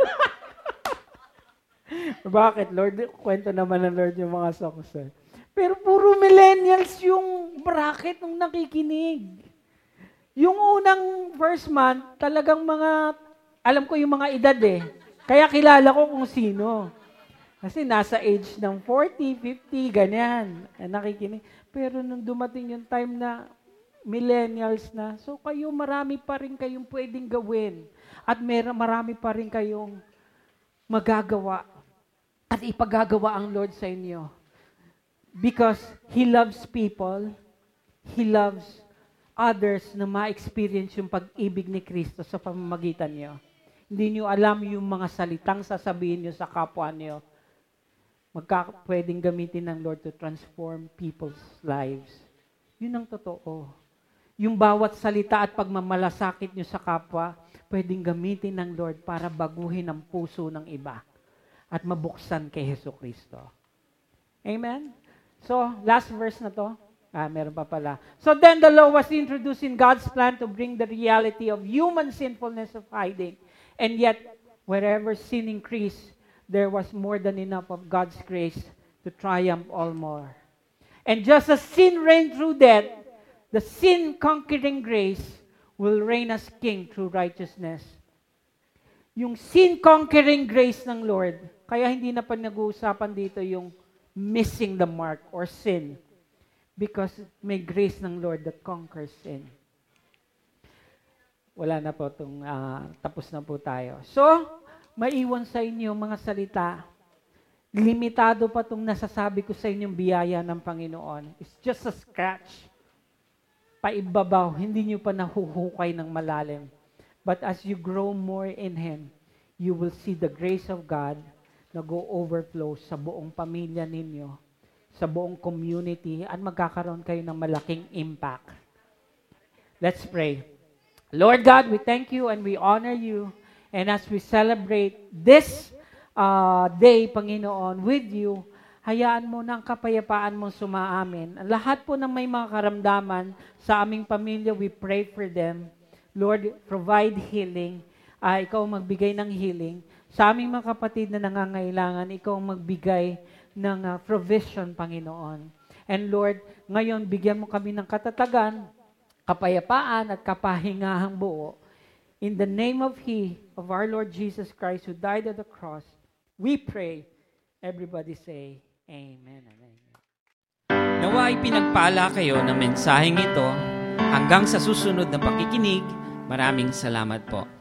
Bakit, Lord? Kwento naman ng Lord yung mga songs. Eh. Pero puro millennials yung bracket nung nakikinig. Yung unang first month, talagang mga, alam ko yung mga edad eh. Kaya kilala ko kung sino. Kasi nasa age ng 40, 50, ganyan. Eh, nakikinig. Pero nung dumating yung time na millennials na, so kayo marami pa rin kayong pwedeng gawin. At mer- marami pa rin kayong magagawa at ipagagawa ang Lord sa inyo. Because He loves people, He loves others na ma-experience yung pag-ibig ni Kristo sa pamamagitan niyo. Hindi niyo alam yung mga salitang sasabihin niyo sa kapwa niyo. Magka, pwedeng gamitin ng Lord to transform people's lives. Yun ang totoo. Yung bawat salita at pagmamalasakit niyo sa kapwa, pwedeng gamitin ng Lord para baguhin ang puso ng iba at mabuksan kay Heso Kristo. Amen? So, last verse na to. Ah, meron pa pala. So then the law was introduced in God's plan to bring the reality of human sinfulness of hiding. And yet, wherever sin increased, there was more than enough of God's grace to triumph all more. And just as sin reigned through death, the sin-conquering grace will reign as king through righteousness. Yung sin-conquering grace ng Lord kaya hindi na pa nag-uusapan dito yung missing the mark or sin. Because may grace ng Lord that conquers sin. Wala na po itong, uh, tapos na po tayo. So, maiwan sa inyo mga salita. Limitado pa itong nasasabi ko sa inyong biyaya ng Panginoon. It's just a scratch. Paibabaw, hindi nyo pa nahuhukay ng malalim. But as you grow more in Him, you will see the grace of God nag-overflow sa buong pamilya ninyo, sa buong community, at magkakaroon kayo ng malaking impact. Let's pray. Lord God, we thank you and we honor you. And as we celebrate this uh, day, Panginoon, with you, hayaan mo ng kapayapaan mong sumaamin. Lahat po ng may mga karamdaman sa aming pamilya, we pray for them. Lord, provide healing. Uh, ikaw magbigay ng healing. Sa aming mga kapatid na nangangailangan, ikaw magbigay ng uh, provision, Panginoon. And Lord, ngayon, bigyan mo kami ng katatagan, kapayapaan at kapahingahang buo. In the name of He, of our Lord Jesus Christ, who died at the cross, we pray. Everybody say, Amen. Amen. Nawa ay pinagpala kayo ng mensaheng ito. Hanggang sa susunod na pakikinig, maraming salamat po.